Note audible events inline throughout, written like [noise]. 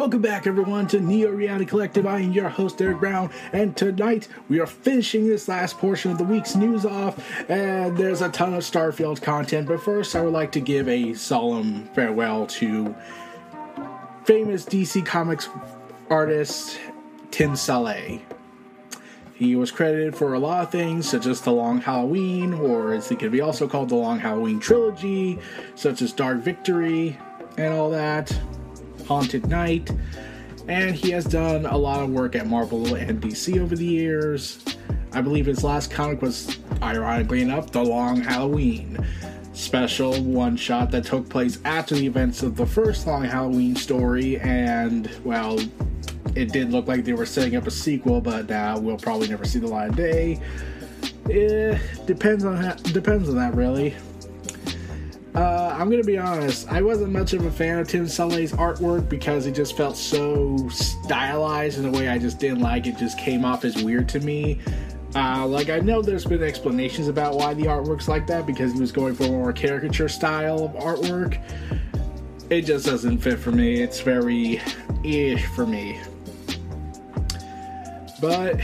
Welcome back, everyone, to Neo Reality Collective. I am your host, Eric Brown, and tonight we are finishing this last portion of the week's news off, and there's a ton of Starfield content. But first, I would like to give a solemn farewell to famous DC Comics artist Tim Sale. He was credited for a lot of things, such as The Long Halloween, or as it could be also called The Long Halloween Trilogy, such as Dark Victory and all that. Haunted Knight, and he has done a lot of work at Marvel and DC over the years. I believe his last comic was, ironically enough, The Long Halloween special one shot that took place after the events of the first Long Halloween story, and, well, it did look like they were setting up a sequel, but uh, we'll probably never see the light of day. It eh, depends on that, depends on that really. Uh, I'm gonna be honest. I wasn't much of a fan of Tim Sale's artwork because it just felt so stylized in a way I just didn't like. It just came off as weird to me. Uh, like I know there's been explanations about why the artwork's like that because he was going for a more caricature style of artwork. It just doesn't fit for me. It's very ish for me. But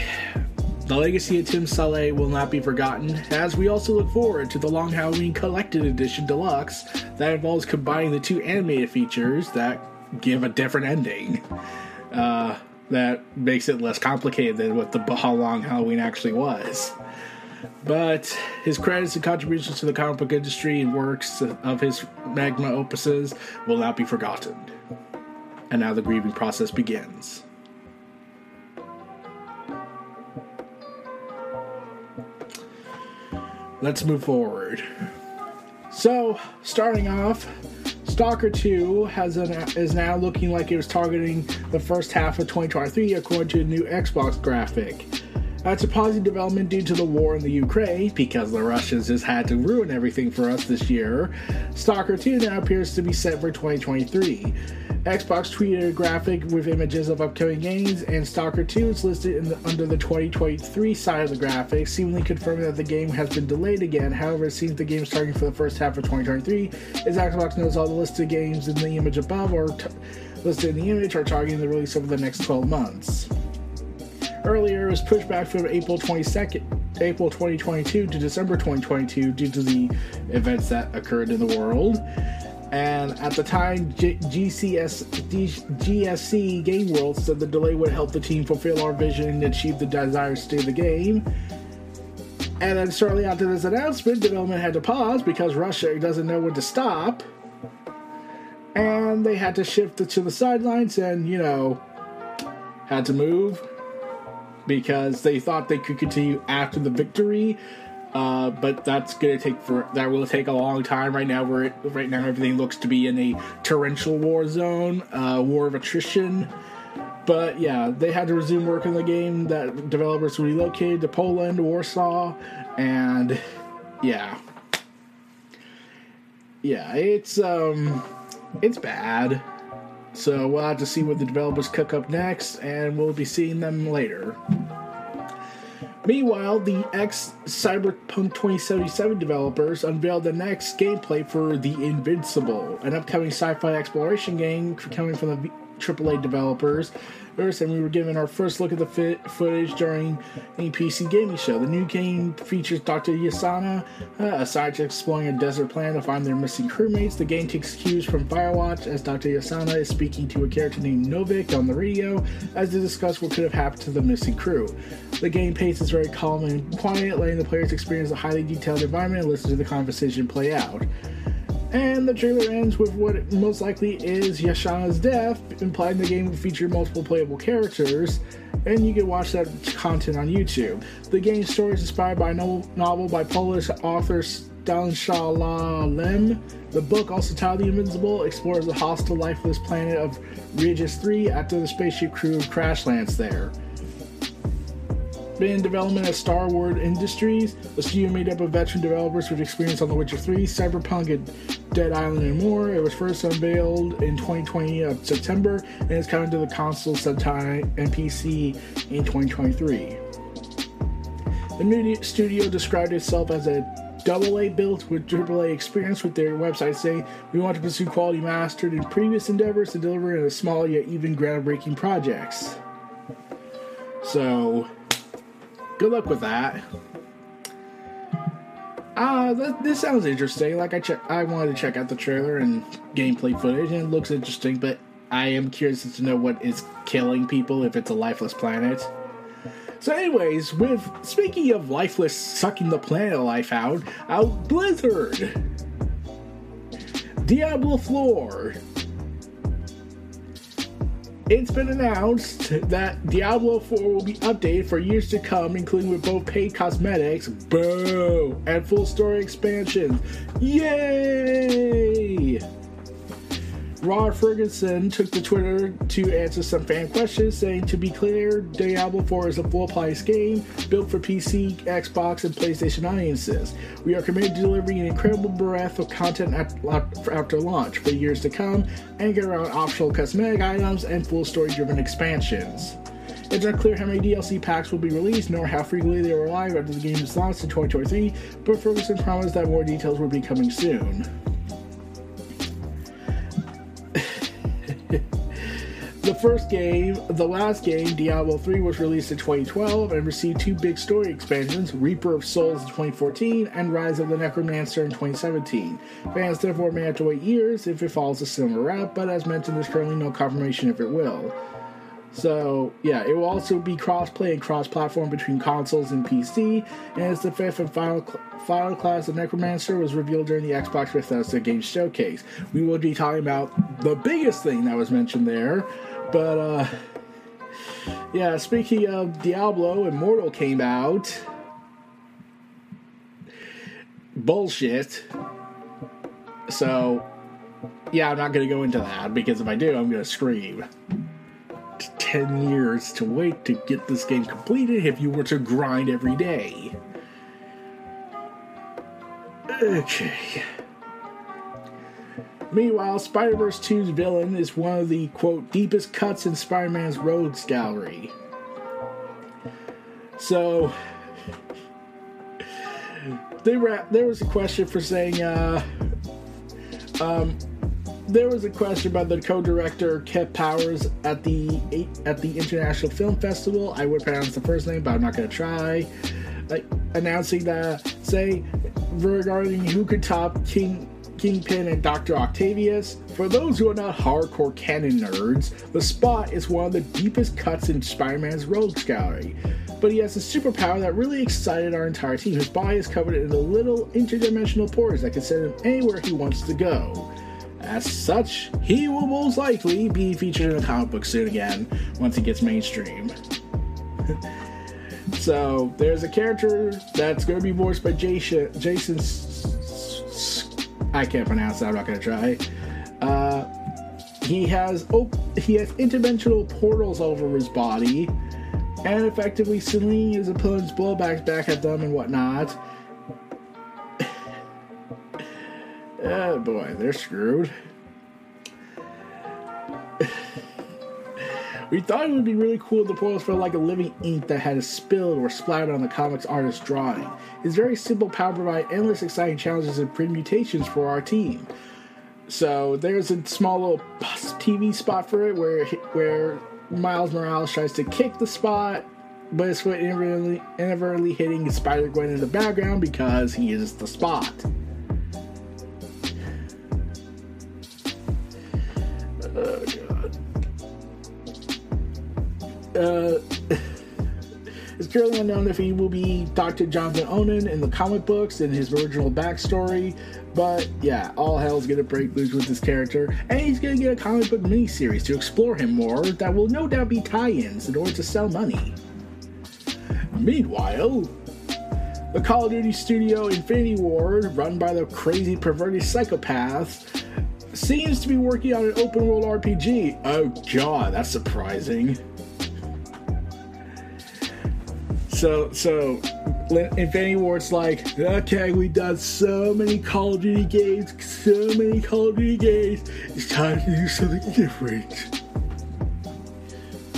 the legacy of Tim Sale will not be forgotten, as we also look forward to the Long Halloween Collected Edition Deluxe that involves combining the two animated features that give a different ending. Uh, that makes it less complicated than what the how long Halloween actually was. But his credits and contributions to the comic book industry and works of his magma opuses will not be forgotten. And now the grieving process begins. Let's move forward. So, starting off, Stalker 2 has an, is now looking like it was targeting the first half of 2023 according to a new Xbox graphic. That's a positive development due to the war in the Ukraine, because the Russians just had to ruin everything for us this year. Stalker 2 now appears to be set for 2023. Xbox tweeted a graphic with images of upcoming games, and Stalker 2 is listed the, under the 2023 side of the graphic, seemingly confirming that the game has been delayed again. However, it seems the game is targeting for the first half of 2023, as Xbox knows all the listed games in the image above or t- listed in the image are targeting the release over the next 12 months. Earlier, was pushed back from April 22nd, April 2022 to December 2022 due to the events that occurred in the world. And at the time, G- GCS, GSC Game World said the delay would help the team fulfill our vision and achieve the desired state of the game. And then shortly after this announcement, development had to pause because Russia doesn't know when to stop. And they had to shift to the sidelines and, you know, had to move because they thought they could continue after the victory uh, but that's gonna take for that will take a long time. Right now, we're right now everything looks to be in a torrential war zone, uh, war of attrition. But yeah, they had to resume work on the game. That developers relocated to Poland, Warsaw, and yeah, yeah, it's um, it's bad. So we'll have to see what the developers cook up next, and we'll be seeing them later. Meanwhile, the ex Cyberpunk 2077 developers unveiled the next gameplay for The Invincible, an upcoming sci fi exploration game coming from the AAA developers. And we were given our first look at the fit footage during a PC gaming show. The new game features Dr. Yasna, uh, a scientist exploring a desert planet to find their missing crewmates. The game takes cues from Firewatch as Dr. Yasna is speaking to a character named Novik on the radio as they discuss what could have happened to the missing crew. The game pace is very calm and quiet, letting the players experience a highly detailed environment and listen to the conversation play out. And the trailer ends with what most likely is Yasna's death, implying the game will feature multiple playable characters, and you can watch that content on YouTube. The game's story is inspired by a novel by Polish author Stanisław Lem. The book, also titled The Invincible, explores the hostile, lifeless planet of Regis 3 after the spaceship crew crash lands there been in development at Starward Industries, a studio made up of veteran developers with experience on The Witcher 3, Cyberpunk, and Dead Island, and more. It was first unveiled in 2020 of September and is coming to the console sometime and PC in 2023. The new studio described itself as a double A built with AAA experience with their website saying we want to pursue quality mastered in previous endeavors to deliver in a small yet even groundbreaking projects. So good luck with that. Uh, th- this sounds interesting. Like I check, I wanted to check out the trailer and gameplay footage, and it looks interesting. But I am curious to know what is killing people if it's a lifeless planet. So, anyways, with speaking of lifeless sucking the planet life out, out Blizzard, Diablo 4 it's been announced that Diablo 4 will be updated for years to come, including with both paid cosmetics, boo, and full story expansions. Yay! Rod Ferguson took to Twitter to answer some fan questions, saying, To be clear, Diablo 4 is a full price game built for PC, Xbox, and PlayStation audiences. We are committed to delivering an incredible breadth of content after launch for years to come, anchored around optional cosmetic items and full story driven expansions. It's unclear how many DLC packs will be released, nor how frequently they will arrive after the game is launched in 2023, but Ferguson promised that more details will be coming soon. First game, the last game, Diablo 3, was released in 2012 and received two big story expansions Reaper of Souls in 2014 and Rise of the Necromancer in 2017. Fans therefore may have to wait years if it follows a similar route, but as mentioned, there's currently no confirmation if it will. So, yeah, it will also be cross-play and cross-platform between consoles and PC, and it's the fifth and final final class of Necromancer was revealed during the Xbox Bethesda Games Showcase. We will be talking about the biggest thing that was mentioned there, but uh, yeah, speaking of Diablo, Immortal came out. Bullshit. So, yeah, I'm not going to go into that because if I do, I'm going to scream. 10 years to wait to get this game completed if you were to grind every day. Okay. Meanwhile, Spider Verse 2's villain is one of the, quote, deepest cuts in Spider Man's rogues gallery. So, they were, there was a question for saying, uh, um, there was a question by the co-director Kemp Powers at the at the International Film Festival. I would pronounce the first name, but I'm not going to try. Like announcing that, say, regarding who could top King Kingpin and Dr. Octavius. For those who are not hardcore canon nerds, the spot is one of the deepest cuts in Spider Man's rogues gallery. But he has a superpower that really excited our entire team. His body is covered in little interdimensional portals that can send him anywhere he wants to go. As such, he will most likely be featured in a comic book soon again once he gets mainstream. [laughs] so, there's a character that's going to be voiced by Jason, Jason I can't pronounce that. I'm not to try. Uh, he has op- he has interdimensional portals over his body, and effectively slinging his opponent's blowbacks back at them and whatnot. [sighs] oh boy, they're screwed. We thought it would be really cool to portals felt like a living ink that had spilled or splattered on the comics artist's drawing. His very simple power provided endless exciting challenges and permutations for our team. So there's a small little TV spot for it where where Miles Morales tries to kick the spot, but it's inadvertently, inadvertently hitting Spider Gwen in the background because he is the spot. Currently unknown if he will be Dr. Jonathan Ohnn in the comic books and his original backstory, but yeah, all hell's gonna break loose with this character, and he's gonna get a comic book miniseries to explore him more that will no doubt be tie ins in order to sell money. Meanwhile, the Call of Duty studio Infinity Ward, run by the crazy perverted psychopath, seems to be working on an open world RPG. Oh god, that's surprising. So, so Infinity Ward's like, okay, we've done so many Call of Duty games, so many Call of Duty games. It's time to do something different.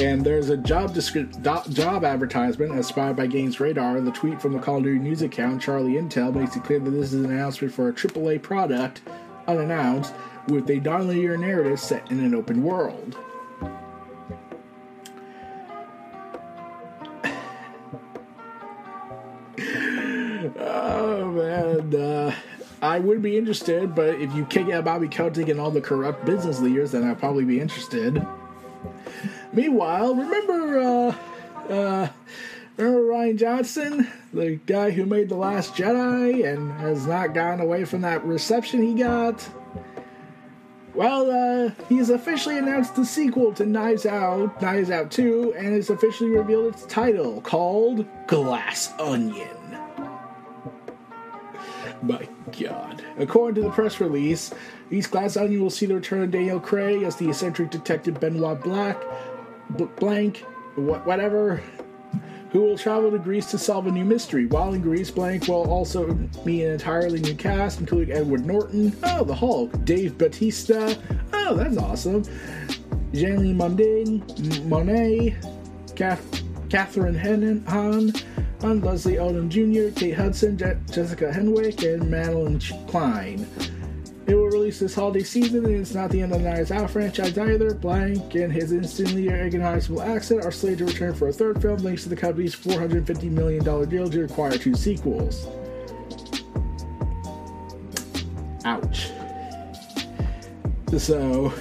And there's a job descri- job advertisement as spied by Games Radar. The tweet from the Call of Duty news account, Charlie Intel, makes it clear that this is an announcement for a AAA product, unannounced, with a non-linear narrative set in an open world. I would be interested, but if you kick out Bobby Kotick and all the corrupt business leaders, then I'd probably be interested. Meanwhile, remember, uh, uh, remember Rian Johnson, the guy who made The Last Jedi and has not gotten away from that reception he got? Well, uh, he's officially announced the sequel to Knives Out, Knives Out 2, and has officially revealed its title, called Glass Onion. My God. According to the press release, East Glass Onion will see the return of Daniel Craig as the eccentric detective Benoit Black, blank, whatever, who will travel to Greece to solve a new mystery. While in Greece, Blanc will also meet an entirely new cast, including Edward Norton, oh, the Hulk, Dave Batista, oh, that's awesome, Monáe, Monet, Kath, Kathryn Hahn, on Leslie Odom Jr., Kate Hudson, Je- Jessica Henwick, and Madelyn Cline. It will release this holiday season, and it's not the end of the Knives Out franchise either. Blanc and his instantly recognizable accent are slated to return for a third film, thanks to the company's $450 million deal to acquire two sequels. Ouch. So,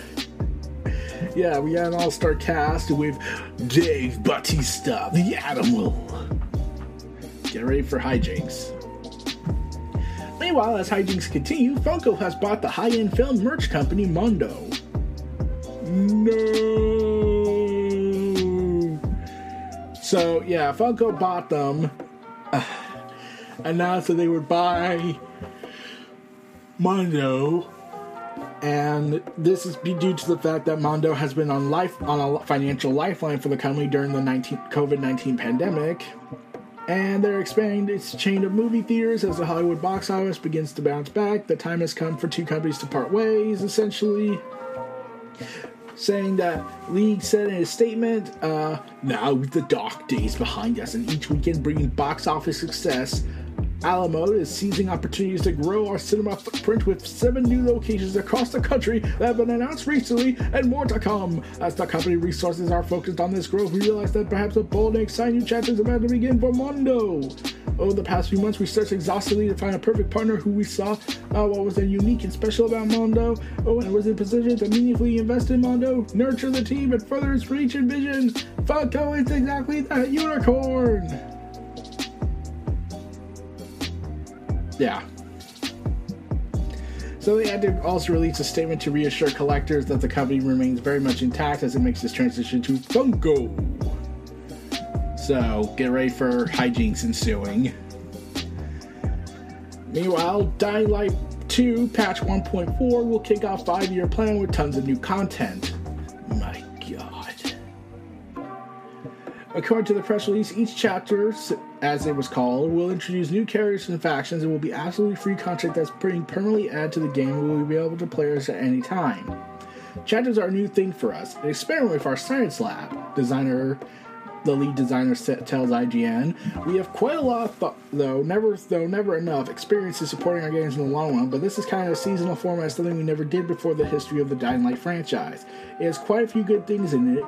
yeah, we got an all star cast with Dave Bautista, the Animal. Get ready for hijinks. Meanwhile, as hijinks continue, Funko has bought the high end film merch company Mondo. No! So, yeah, Funko bought them, uh, [sighs] announced that they would buy Mondo, and this is due to the fact that Mondo has been on life on a financial lifeline for the company during the 19, COVID 19 pandemic and they're expanding its chain of movie theaters as the Hollywood box office begins to bounce back. The time has come for two companies to part ways, essentially. Saying that League said in a statement, uh, now with the dark days behind us and each weekend bringing box office success, Alamo is seizing opportunities to grow our cinema footprint with seven new locations across the country that have been announced recently and more to come. As the company resources are focused on this growth, we realize that perhaps a bold and exciting new chapter is about to begin for Mondo. Over the past few months, we searched exhaustively to find a perfect partner who we saw uh, what was unique and special about Mondo. Oh, and was in position to meaningfully invest in Mondo, nurture the team, and further its reach and vision. Funko is exactly that unicorn. Yeah. So they had to also release a statement to reassure collectors that the company remains very much intact as it makes this transition to Funko. So get ready for hijinks ensuing. Meanwhile, Dying Light 2 patch 1.4 will kick off five-year plan with tons of new content. According to the press release, each chapter, as it was called, will introduce new characters and factions and will be absolutely free content that's being permanently added to the game and will be available to players at any time. Chapters are a new thing for us, an experiment with our science lab. Designer the lead designer tells IGN. We have quite a lot, th- though never though never enough experiences supporting our games in the long run. But this is kind of a seasonal format, something we never did before the history of the Dying Light franchise. It has quite a few good things in it,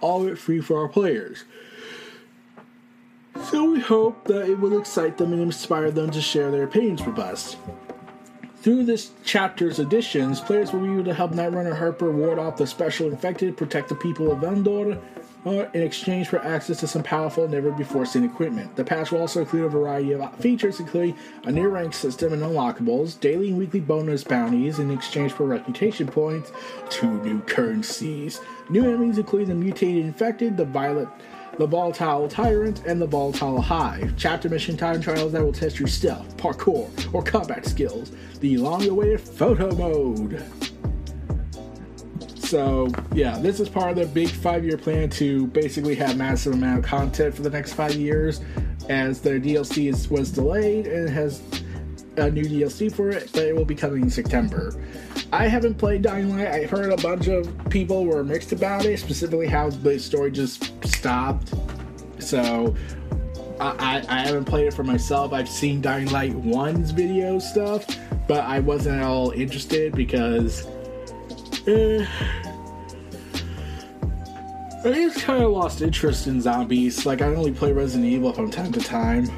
all of it free for our players. So we hope that it will excite them and inspire them to share their opinions with us. Through this chapter's additions, players will be able to help Nightrunner Harper ward off the special infected, protect the people of Endor, uh, in exchange for access to some powerful, never before seen equipment. The patch will also include a variety of features, including a new rank system and unlockables, daily and weekly bonus bounties in exchange for reputation points, two new currencies, new enemies including the mutated infected, the violet the Volatile Tyrant, and the Volatile Hive. Chapter mission time trials that will test your stealth, parkour, or combat skills. The long awaited photo mode. So, yeah, this is part of their big five year plan to basically have massive amount of content for the next five years, as their DLC is, was delayed and has a new DLC for it, but it will be coming in September. I haven't played Dying Light. I heard a bunch of people were mixed about it, specifically how the story just stopped. So I, I haven't played it for myself. I've seen Dying Light 1's video stuff, but I wasn't at all interested because eh, I just kind of lost interest in zombies. Like I only play Resident Evil from time to time.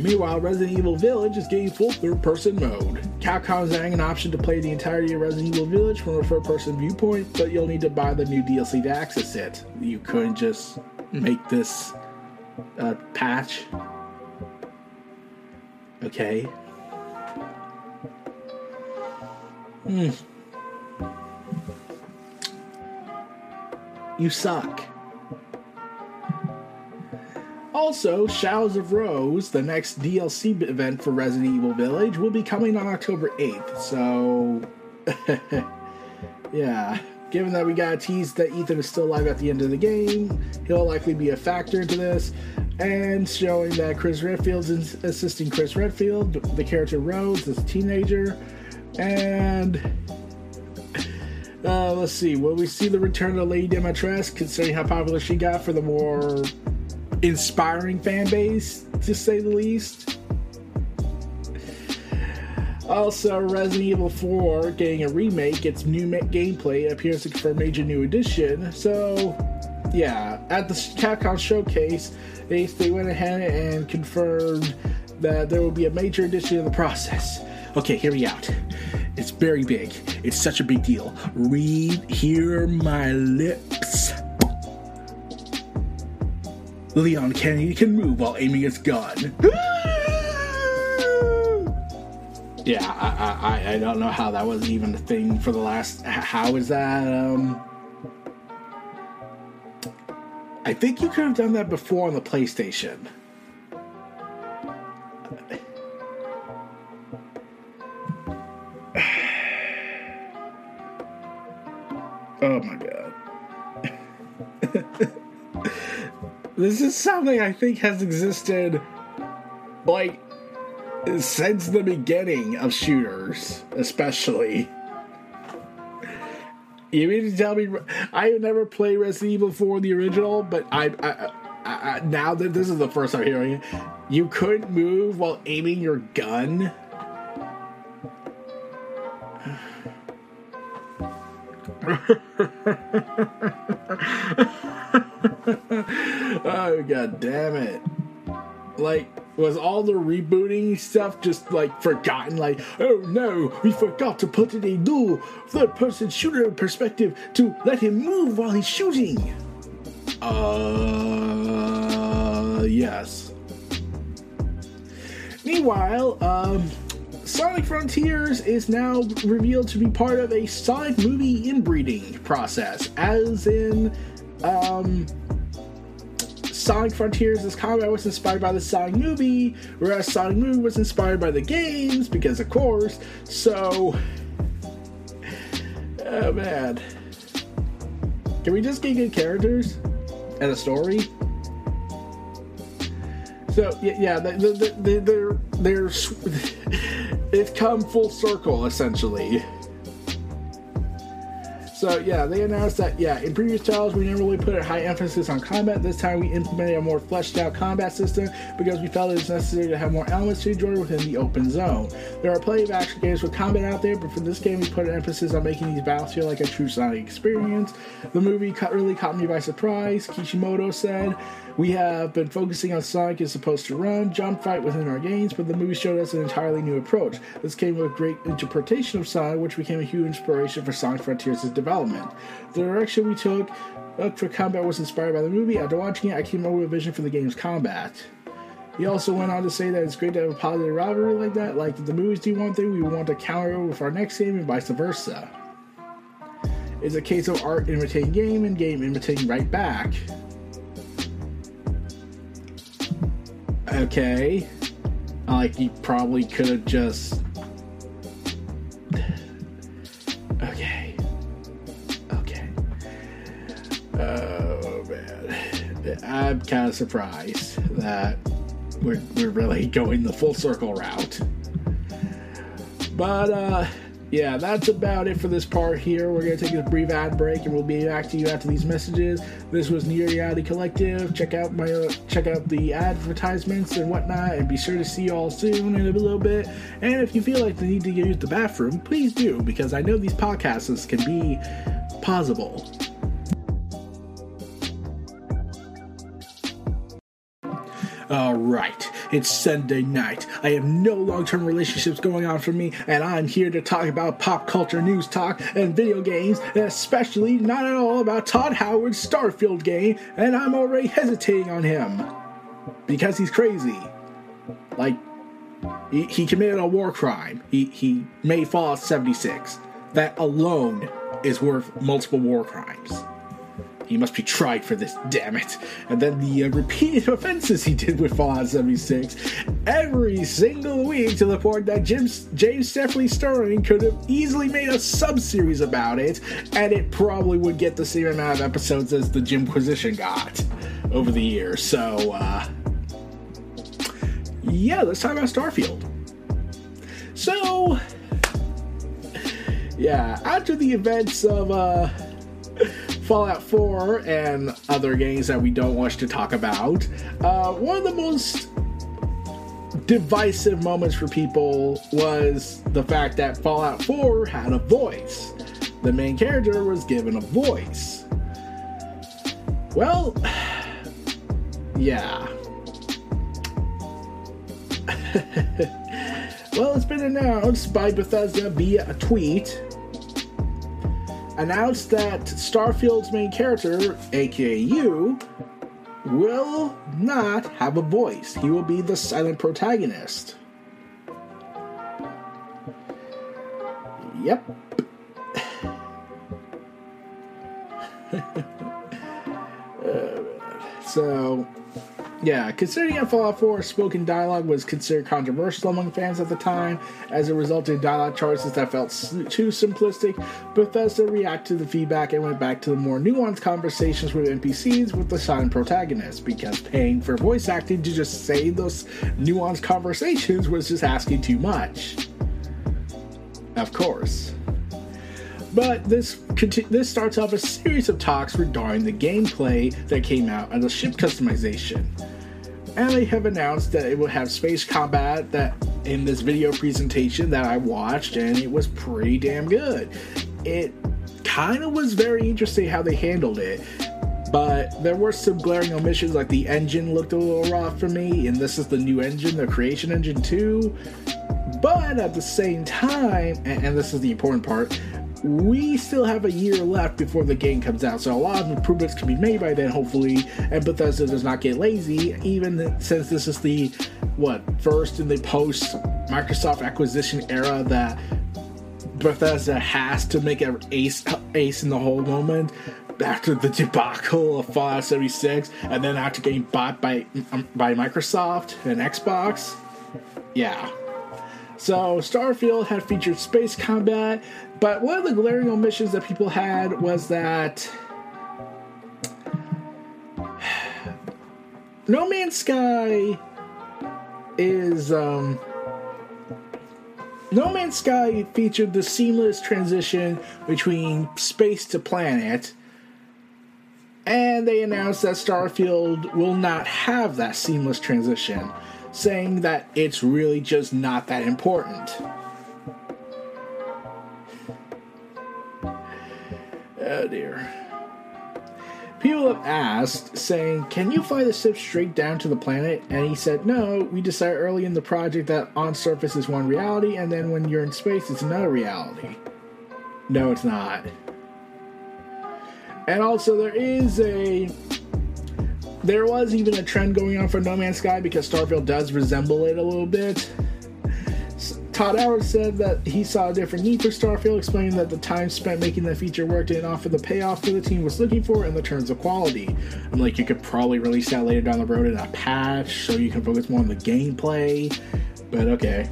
Meanwhile, Resident Evil Village is getting full third person mode. Capcom is adding an option to play the entirety of Resident Evil Village from a third person viewpoint, but you'll need to buy the new DLC to access it. You couldn't just make this uh, patch. Okay. Hmm. You suck. Also, Shadows of Rose, the next DLC event for Resident Evil Village, will be coming on October 8th. So, [laughs] yeah. Given that we got a tease that Ethan is still alive at the end of the game, he'll likely be a factor into this. And showing that Chris Redfield's assisting Chris Redfield, the character Rose, as a teenager. And uh, let's see, will we see the return of Lady Dimitrescu, considering how popular she got for the more inspiring fan base, to say the least. Also, Resident Evil 4 getting a remake, its new gameplay appears for a major new edition. So, yeah, at the Capcom showcase, they, they went ahead and confirmed that there will be a major addition in the process. Okay, hear me out. It's very big. It's such a big deal. Read, hear my lips. Leon Kennedy can move while aiming his gun. [laughs] yeah, I, I, I don't know how that was even a thing for the last. How is that? Um, I think you could have done that before on the PlayStation. This is something I think has existed like since the beginning of shooters, especially. You mean to tell me I have never played Resident Evil 4 the original, but I, I, I, I now that this is the first time hearing it, you couldn't move while aiming your gun. [laughs] oh god damn it. Like was all the rebooting stuff just like forgotten? Like oh no we forgot to put in a dual third person shooter perspective to let him move while he's shooting. Uh yes. Meanwhile um Sonic Frontiers is now revealed to be part of a Sonic movie inbreeding process, as in, um, Sonic Frontiers, this combat was inspired by the Sonic movie, whereas Sonic movie was inspired by the games, because of course. So, oh man, can we just get good characters and a story? So yeah, yeah, they, they, they're they're it's [laughs] come full circle essentially. So yeah, they announced that yeah, in previous titles we never really put a high emphasis on combat. This time we implemented a more fleshed out combat system because we felt it was necessary to have more elements to enjoy within the open zone. There are plenty of action games with combat out there, but for this game we put an emphasis on making these battles feel like a true Sonic experience. The movie cut, really caught me by surprise, Kishimoto said. We have been focusing on Sonic is supposed to run, jump, fight within our games, but the movie showed us an entirely new approach. This came with great interpretation of Sonic, which became a huge inspiration for Sonic Frontiers' development. The direction we took for combat was inspired by the movie. After watching it, I came up with a vision for the game's combat. He also went on to say that it's great to have a positive rivalry like that. Like if the movies do one thing, we want to counter it with our next game, and vice versa. It's a case of art imitating game and game imitating right back. Okay. Like, you probably could have just. Okay. Okay. Oh, man. I'm kind of surprised that we're, we're really [laughs] going the full circle route. But, uh, yeah, that's about it for this part here. We're going to take a brief ad break, and we'll be back to you after these messages. This was Neo Reality Collective. Check out my uh, check out the advertisements and whatnot, and be sure to see you all soon in a little bit. And if you feel like the need to use the bathroom, please do, because I know these podcasts can be possible. All right, it's Sunday night. I have no long term relationships going on for me, and I'm here to talk about pop culture news talk and video games, and especially not at all about Todd Howard's Starfield game, and I'm already hesitating on him. Because he's crazy. Like, he, he committed a war crime. He, he made Fallout 76. That alone is worth multiple war crimes. He must be tried for this, damn it. And then the uh, repeated offenses he did with Fallout 76 every single week to the point that James Stephanie Sterling could have easily made a sub series about it, and it probably would get the same amount of episodes as the Jimquisition got over the years. So, uh, yeah, let's talk about Starfield. So, yeah, after the events of, uh, Fallout 4 and other games that we don't wish to talk about, uh, one of the most divisive moments for people was the fact that Fallout 4 had a voice. The main character was given a voice. Well, [sighs] yeah. [laughs] well, it's been announced by Bethesda via a tweet announced that Starfield's main character, aka you, will not have a voice. He will be the silent protagonist. Yep. [laughs] uh, so, yeah, considering that Fallout 4 spoken dialogue was considered controversial among fans at the time, as it resulted in dialogue choices that felt too simplistic, Bethesda reacted to the feedback and went back to the more nuanced conversations with NPCs with the silent protagonist, because paying for voice acting to just say those nuanced conversations was just asking too much. Of course. But this this starts off a series of talks regarding the gameplay that came out and the ship customization. And they have announced that it will have space combat that in this video presentation that I watched, and it was pretty damn good. It kind of was very interesting how they handled it. But there were some glaring omissions, like the engine looked a little rough for me, and this is the new engine, the Creation Engine 2. But at the same time, and, and this is the important part, we still have a year left before the game comes out, so a lot of improvements can be made by then, hopefully. And Bethesda does not get lazy, even since this is the what first in the post Microsoft acquisition era that Bethesda has to make an ace ace in the whole moment after the debacle of Fallout 76, and then after getting bought by um, by Microsoft and Xbox. Yeah. So Starfield had featured space combat, but one of the glaring omissions that people had was that [sighs] No Man's Sky is um No Man's Sky featured the seamless transition between space to planet, and they announced that Starfield will not have that seamless transition, saying that it's really just not that important. Oh dear. People have asked, saying, Can you fly the ship straight down to the planet? And he said, No, we decided early in the project that on surface is one reality, and then when you're in space, it's another reality. No, it's not. And also, there is a. There was even a trend going on for No Man's Sky because Starfield does resemble it a little bit. Todd Howard said that he saw a different need for Starfield, explaining that the time spent making that feature work didn't offer the payoff that the team was looking for in the terms of quality. I'm like, you could probably release that later down the road in a patch so you can focus more on the gameplay, but okay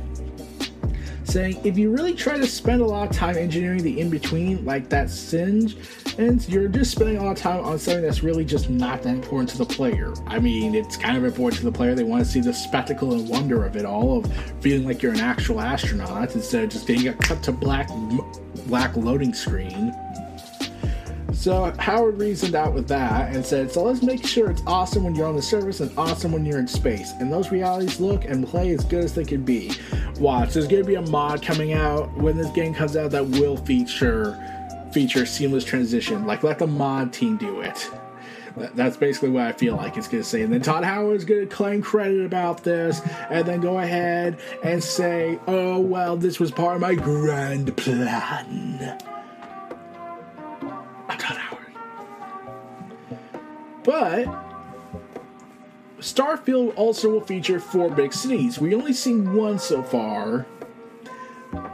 saying if you really try to spend a lot of time engineering the in between, like that Singe, and you're just spending a lot of time on something that's really just not that important to the player. I mean, it's kind of important to the player. They want to see the spectacle and wonder of it all, of feeling like you're an actual astronaut instead of just getting a cut to black black loading screen. So Howard reasoned out with that and said, so let's make sure it's awesome when you're on the surface and awesome when you're in space. And those realities look and play as good as they can be. Watch, there's gonna be a mod coming out when this game comes out that will feature feature seamless transition. Like let the mod team do it. That's basically what I feel like it's going to say. And then Todd Howard is going to claim credit about this and then go ahead and say, oh, well, this was part of my grand plan. Todd Howard. But Starfield also will feature four big cities. We only seen one so far.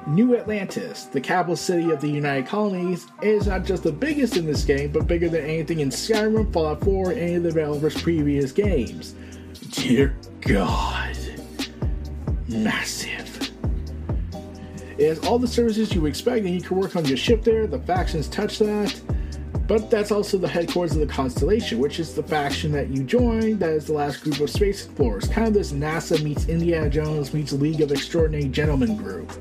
New Atlantis, the capital city of the United Colonies, is not just the biggest in this game, but bigger than anything in Skyrim, Fallout 4, and any of the developers' previous games. Dear God. Massive. It has all the services you expect, and you can work on your ship there. The factions touch that. But that's also the headquarters of the Constellation, which is the faction that you join that is the last group of space explorers. Kind of this NASA meets Indiana Jones meets League of Extraordinary Gentlemen group.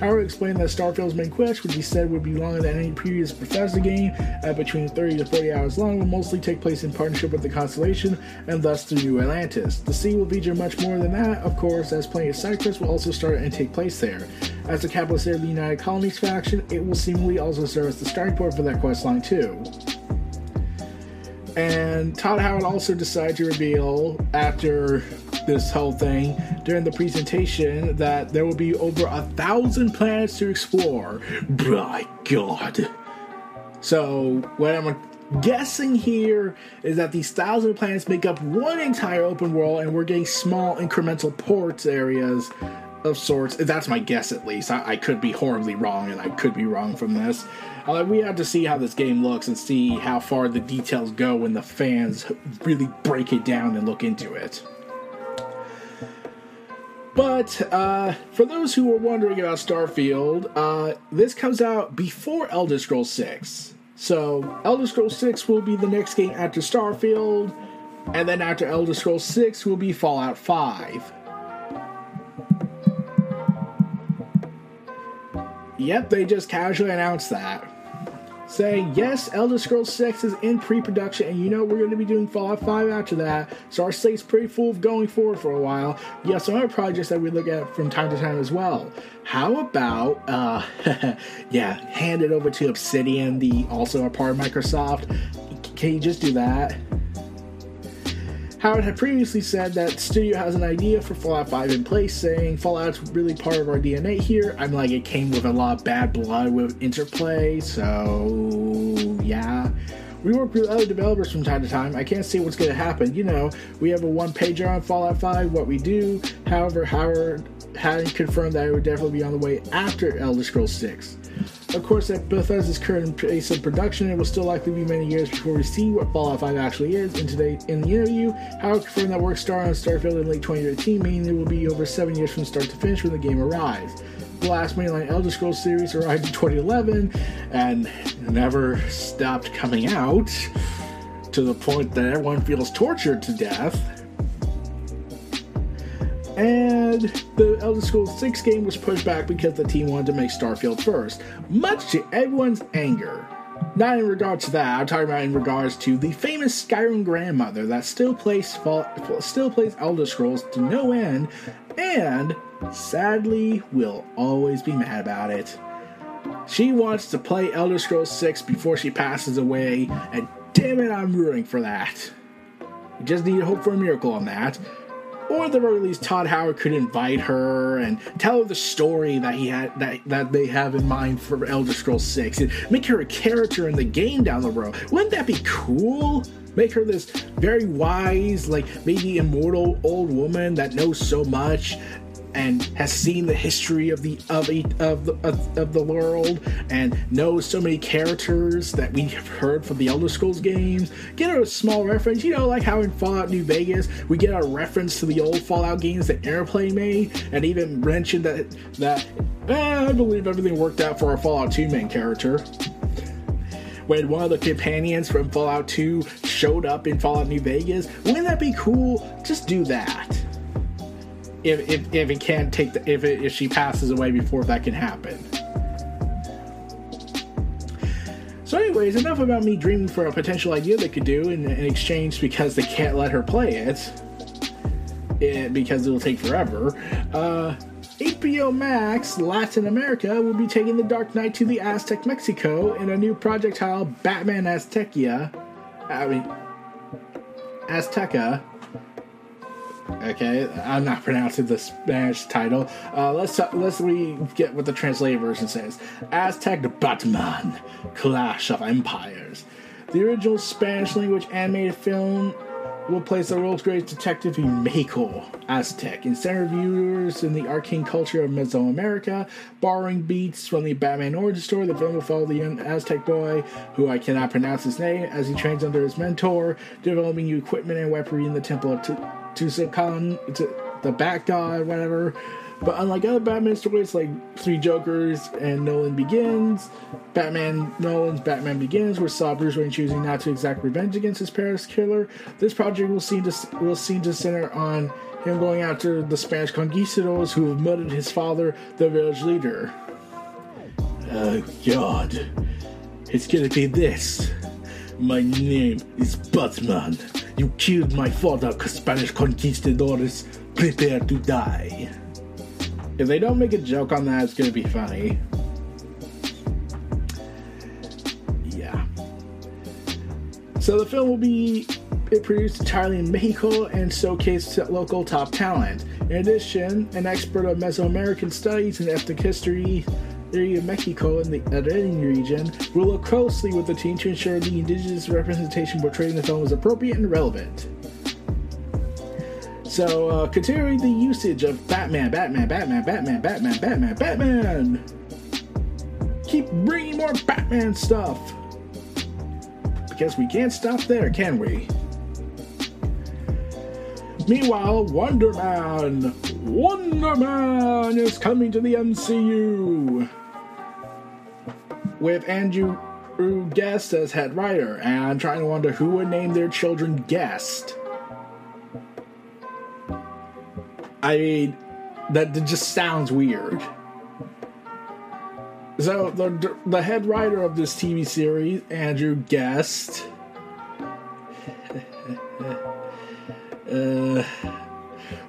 Howard explained that Starfield's main quest, which he said would be longer than any previous Bethesda game, at between 30 to 40 hours long, will mostly take place in partnership with the Constellation and thus the New Atlantis. The sea will feature much more than that, of course, as plenty of side quests will also start and take place there. As the capital city of the United Colonies faction, it will seemingly also serve as the starting point for that quest line too. And Todd Howard also decided to reveal after this whole thing during the presentation that there will be over a thousand planets to explore. My God. So, what I'm guessing here is that these thousand planets make up one entire open world, and we're getting small incremental ports areas of sorts. That's my guess, at least. I, I could be horribly wrong, and I could be wrong from this. Uh, we have to see how this game looks and see how far the details go when the fans really break it down and look into it. But uh, for those who were wondering about Starfield, uh, this comes out before Elder Scrolls 6. So Elder Scrolls 6 will be the next game after Starfield, and then after Elder Scrolls 6 will be Fallout 5. Yep, they just casually announced that saying, yes, Elder Scrolls 6 is in pre production, and you know we're going to be doing Fallout 5 after that, so our slate's pretty full of going forward for a while. Have some other projects that we look at from time to time as well. How about, uh, [laughs] yeah, hand it over to Obsidian, the also a part of Microsoft? Can you just do that? Howard had previously said that studio has an idea for Fallout 5 in place, saying Fallout's really part of our DNA here. I'm like, it came with a lot of bad blood with interplay, so yeah. We work with other developers from time to time. I can't see what's going to happen. You know, we have a one pager on Fallout 5, what we do. However, Howard had confirmed that it would definitely be on the way after Elder Scrolls 6. Of course, at Bethesda's current pace uh, of production, it will still likely be many years before we see what Fallout 5 actually is. In today, in the interview, Howard confirmed that work started on Starfield in late 2013, meaning it will be over seven years from start to finish when the game arrives. The last mainline Elder Scrolls series arrived in 2011 and never stopped coming out to the point that everyone feels tortured to death. And the Elder Scrolls 6 game was pushed back because the team wanted to make Starfield first, much to everyone's anger. Not in regards to that, I'm talking about in regards to the famous Skyrim grandmother that still plays still plays Elder Scrolls to no end, and sadly will always be mad about it. She wants to play Elder Scrolls 6 before she passes away, and damn it, I'm rooting for that. We just need to hope for a miracle on that. Or at the very least, Todd Howard could invite her and tell her the story that he had that, that they have in mind for Elder Scrolls 6 and make her a character in the game down the road. Wouldn't that be cool? Make her this very wise, like maybe immortal old woman that knows so much and has seen the history of the of of the, of, of, the world and knows so many characters that we have heard from the Elder Scrolls games. Get a small reference, you know, like how in Fallout New Vegas we get a reference to the old Fallout games that Interplay made, and even mentioned that that eh, I believe everything worked out for our Fallout 2 main character when one of the companions from Fallout 2 showed up in Fallout New Vegas. Wouldn't that be cool? Just do that if, if, if it can't take the if it, if she passes away before that can happen. So, anyways, enough about me dreaming for a potential idea they could do in, in exchange because they can't let her play it, it because it'll take forever. Uh, HBO Max Latin America will be taking The Dark Knight to the Aztec Mexico in a new project titled Batman Aztecia. I mean, Azteca Okay, I'm not pronouncing the Spanish title. Uh, let's let's we get what the translated version says. Aztec Batman: Clash of Empires. The original Spanish language animated film will place the world's greatest detective in Mexico, Aztec, and center viewers in the arcane culture of Mesoamerica. Borrowing beats from the Batman origin story, the film will follow the young Aztec boy, who I cannot pronounce his name, as he trains under his mentor, developing new equipment and weaponry in the Temple of T- Tusakan, to the Bat God, whatever. But unlike other Batman stories like Three Jokers and Nolan Begins, Batman Nolan's Batman Begins, where saw Bruce Wayne choosing not to exact revenge against his Paris killer, this project will seem to will seem to center on him going after the Spanish conquistadors who have murdered his father, the village leader. Oh God, it's gonna be this. My name is Batman. You killed my father, Spanish conquistadors. Prepare to die. If they don't make a joke on that, it's to be funny. Yeah. So the film will be produced entirely in Mexico and showcase local top talent. In addition, an expert of Mesoamerican studies and ethnic history area of Mexico in the Altiplano region will work closely with the team to ensure the indigenous representation portrayed in the film is appropriate and relevant. So, uh, considering the usage of Batman, Batman, Batman, Batman, Batman, Batman, Batman, keep bringing more Batman stuff. Because we can't stop there, can we? Meanwhile, Wonder Man! Wonder Man is coming to the MCU! With Andrew Guest as head writer, and I'm trying to wonder who would name their children Guest. I mean, that just sounds weird. So the the head writer of this TV series, Andrew Guest, [laughs] uh,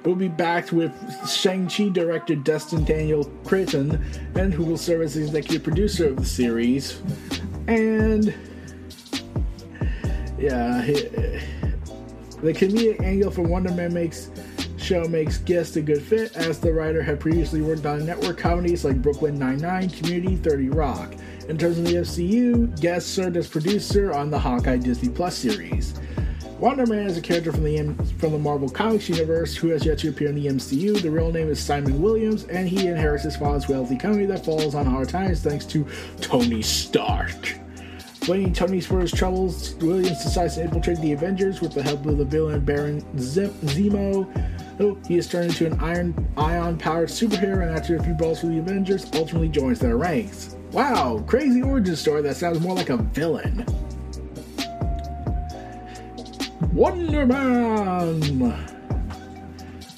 will be backed with Shang-Chi director Destin Daniel Cretton, and who will serve as the executive producer of the series. And yeah, the comedic angle for Wonder Man makes show makes Guest a good fit, as the writer had previously worked on network comedies like Brooklyn Nine-Nine, Community, 30 Rock. In terms of the MCU, Guest served as producer on the Hawkeye Disney Plus series. Wonder Man is a character from the M- from the Marvel Comics universe who has yet to appear in the MCU. The real name is Simon Williams, and he inherits his father's wealthy company that falls on hard times thanks to Tony Stark. Blaming Tony for his troubles, Williams decides to infiltrate the Avengers with the help of the villain Baron Zemo Oh, he is turned into an iron ion powered superhero and after a few balls for the Avengers, ultimately joins their ranks. Wow, crazy origin story that sounds more like a villain. Wonder Man!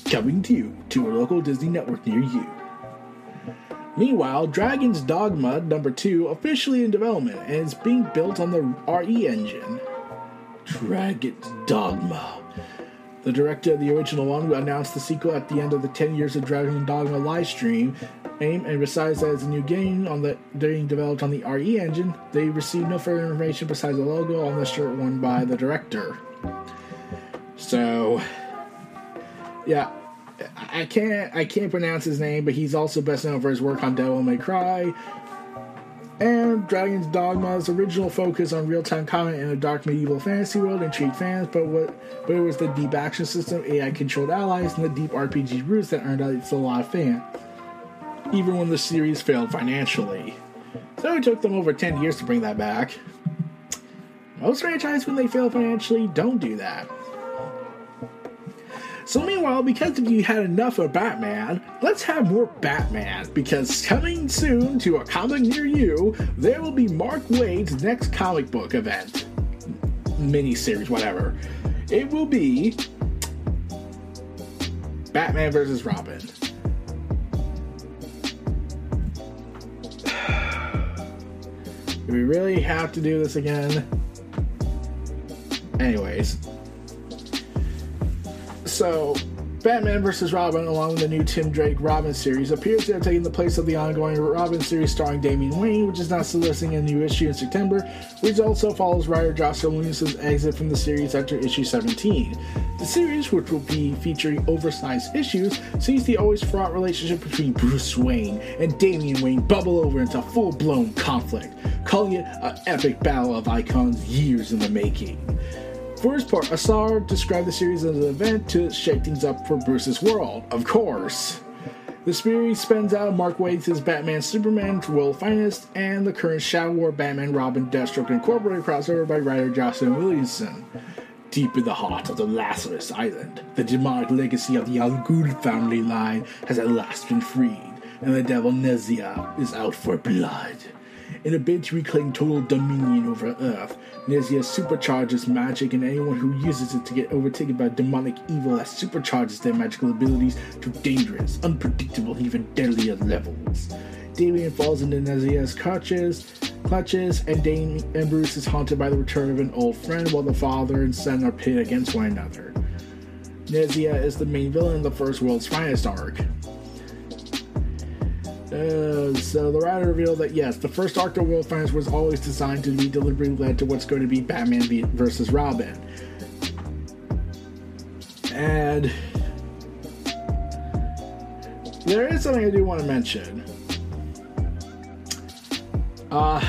coming to you to a local Disney network near you. Meanwhile, Dragon's Dogma number 2 officially in development and is being built on the RE engine. Dragon's Dogma. The director of the original one announced the sequel at the end of the 10 years of Dragon Dogma live stream. Aim and besides that it's a new game on the being developed on the RE engine, they received no further information besides the logo on the shirt worn by the director. So, yeah, I can't I can't pronounce his name, but he's also best known for his work on Devil May Cry. And Dragon's Dogma's original focus on real-time combat in a dark medieval fantasy world intrigued fans, but what but it was the deep action system, AI-controlled allies, and the deep RPG roots that earned it a lot of fans. Even when the series failed financially. So it took them over 10 years to bring that back. Most franchises, when they fail financially, don't do that. So meanwhile, because if you had enough of Batman, let's have more Batman. Because coming soon to a comic near you, there will be Mark Waid's next comic book event. Miniseries, whatever. It will be Batman versus Robin. [sighs] Do we really have to do this again? Anyways, so, Batman vs. Robin, along with the new Tim Drake Robin series, appears to have taken the place of the ongoing Robin series starring Damian Wayne, which is now soliciting a new issue in September, which also follows writer Josh Williams' exit from the series after issue 17. The series, which will be featuring oversized issues, sees the always fraught relationship between Bruce Wayne and Damian Wayne bubble over into full blown conflict, calling it an epic battle of icons years in the making. For his part, Asar described the series as an event to shake things up for Bruce's world, of course. The series spends out Mark Waid's Batman Superman, World Finest, and the current Shadow War Batman Robin Deathstroke Incorporated crossover by writer Joshua Williamson. Deep in the heart of the Lazarus Island, the demonic legacy of the Al Ghul family line has at last been freed, and the devil Nezha is out for blood. In a bid to reclaim total dominion over Earth, Nezha supercharges magic, and anyone who uses it to get overtaken by demonic evil that supercharges their magical abilities to dangerous, unpredictable, even deadlier levels. Damian falls into Nezha's clutches, clutches, and Dame and Bruce is haunted by the return of an old friend, while the father and son are pitted against one another. Nezha is the main villain in the first World's Finest arc. Uh, so the writer revealed that yes, the first arc of World Finest was always designed to be deliberately led to what's going to be Batman versus Robin. And there is something I do want to mention. Uh,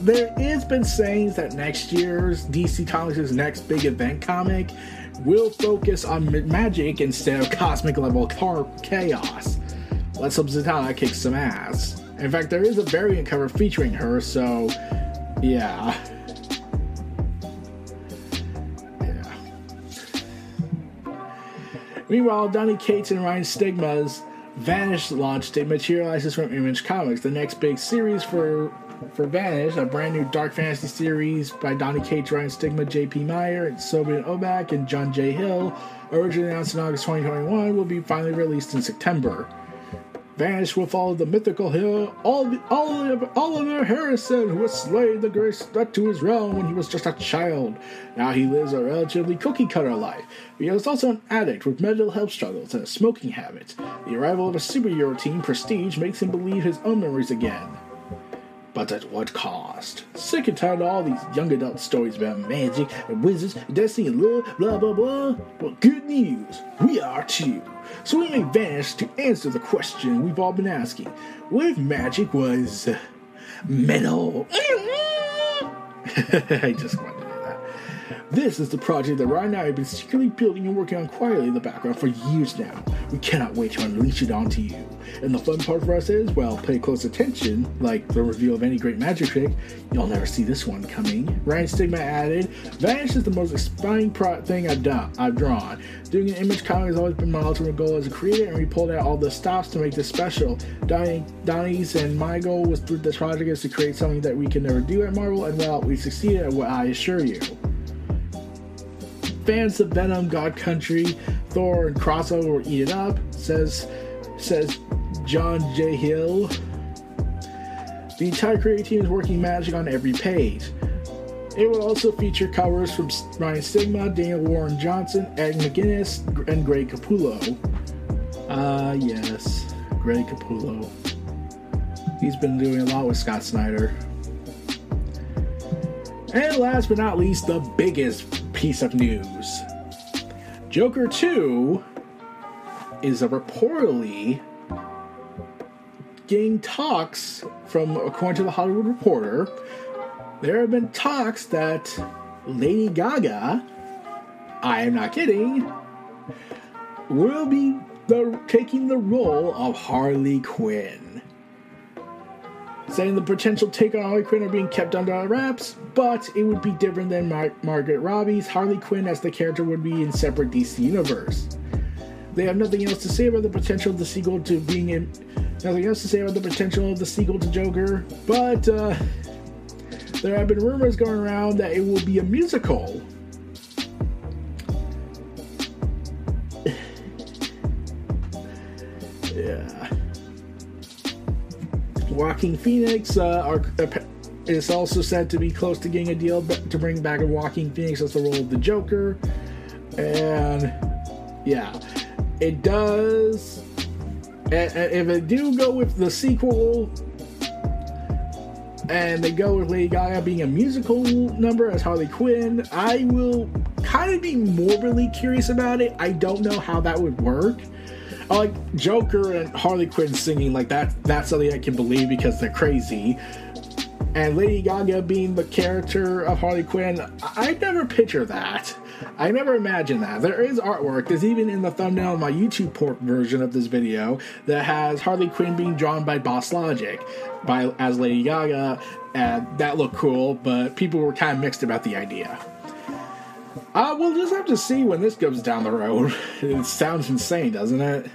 there has been sayings that next year's DC Comics' next big event comic will focus on magic instead of cosmic level car- chaos. Let's Zatanna kicks some ass. In fact, there is a variant cover featuring her, so yeah. Yeah. Meanwhile, Donny Cates and Ryan Stegman's Vanish launch date materializes from Image Comics, the next big series for for Vanish, a brand new dark fantasy series by Donny Cates, Ryan Stegman, J.P. Mayer, and Sonia Oback, and John J. Hill, originally announced in August 2021, will be finally released in September. Vanish will follow the mythical hero Oliver, Oliver Harrison, who was slain the grace threat to his realm when he was just a child. Now he lives a relatively cookie cutter life. He is also an addict with mental health struggles and a smoking habit. The arrival of a superhero team, Prestige, makes him believe his own memories again. But at what cost? Sick and tired of all these young adult stories about magic and wizards and destiny and love, blah blah blah? Well, good news, we are too. So we may vanish to answer the question we've all been asking what if magic was metal? [laughs] I just that. This is the project that Ryan and I have been secretly building and working on quietly in the background for years now. We cannot wait to unleash it onto you. And the fun part for us is, well, pay close attention, like the reveal of any great magic trick. You'll never see this one coming. Ryan Stegman added, Vanish is the most inspiring pro- thing I've done. I've drawn. Doing an image comic has always been my ultimate goal as a creator, and we pulled out all the stops to make this special. Donnie, Donnie's and my goal was this project is to create something that we can never do at Marvel, and well, we succeeded at what I assure you. Fans of Venom, God Country, Thor, and crossover eat it up, says says John J. Hill. The entire creative team is working magic on every page. It will also feature covers from Ryan Stegman, Daniel Warren Johnson, Ed McGuinness, and Greg Capullo. Ah, uh, yes, Greg Capullo. He's been doing a lot with Scott Snyder. And last but not least, the biggest piece of news Joker 2 is a reportedly getting talks from, according to the Hollywood Reporter, there have been talks that Lady Gaga, I am not kidding, will be the, taking the role of Harley Quinn. Saying the potential take on Harley Quinn are being kept under wraps, but it would be different than Mar- Margaret Robbie's Harley Quinn, as the character would be in separate DC universe. They have nothing else to say about the potential of the sequel to being in. Nothing else to say about the potential of the sequel to Joker, but uh, there have been rumors going around that it will be a musical. Joaquin Phoenix uh, are, is also said to be close to getting a deal to bring back a Joaquin Phoenix as the role of the Joker. And yeah, it does. If it do go with the sequel, and they go with Lady Gaga being a musical number as Harley Quinn, I will kind of be morbidly curious about it. I don't know how that would work. Like Joker and Harley Quinn singing like that, that's something I can believe because they're crazy. And Lady Gaga being the character of Harley Quinn, I never picture that. I never imagined that. There is artwork. There's even in the thumbnail of my YouTube port version of this video that has Harley Quinn being drawn by Boss Logic by as Lady Gaga, and that looked cool, but people were kind of mixed about the idea. Uh, we'll just have to see when this goes down the road. [laughs] It sounds insane, doesn't it?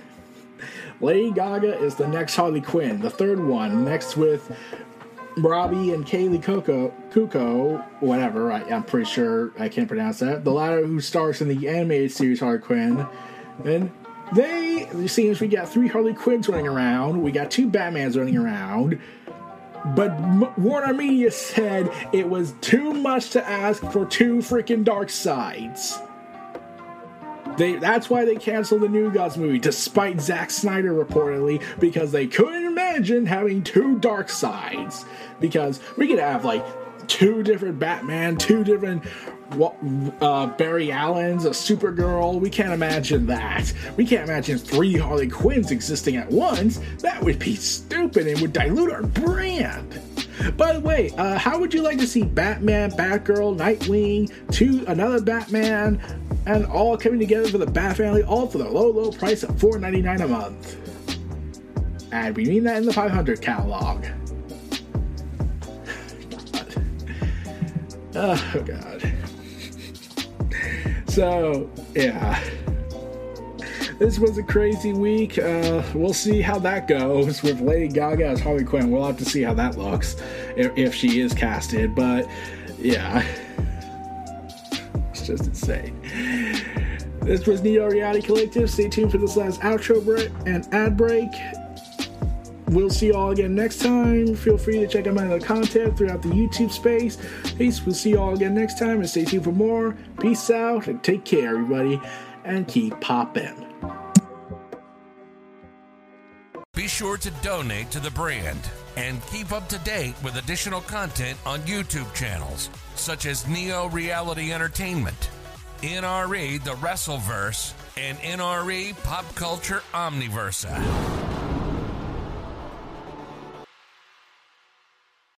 Lady Gaga is the next Harley Quinn, the third one, next with Robbie and Kaley Coco, Cuoco, whatever, I, am pretty sure I can't pronounce that. The latter who stars in the animated series Harley Quinn. And they, it seems we got three Harley Quinns running around, we got two Batmans running around. But Warner Media said it was too much to ask for two freaking Darkseids. They, that's why they canceled the New Gods movie, despite Zack Snyder reportedly, because they couldn't imagine having two Darkseids. Because we could have like two different Batman, two different uh, Barry Allen's, a Supergirl. We can't imagine that. We can't imagine three Harley Quinns existing at once. That would be stupid and would dilute our brand. By the way, uh, how would you like to see Batman, Batgirl, Nightwing, two another Batman, and all coming together for the Bat family, all for the low, low price of $4.99 a month? And we mean that in the 500 catalog. Oh god. So yeah, this was a crazy week. Uh, we'll see how that goes with Lady Gaga as Harley Quinn. We'll have to see how that looks if, if she is casted. But yeah, it's just insane. This was Neo Reality Collective. Stay tuned for this last outro break and ad break. We'll see you all again next time. Feel free to check out my other content throughout the YouTube space. Peace. We'll see you all again next time and stay tuned for more. Peace out and take care, everybody, and keep popping. Be sure to donate to the brand and keep up to date with additional content on YouTube channels such as Neo Reality Entertainment, NRE The Wrestleverse, and NRE Pop Culture Omniversa.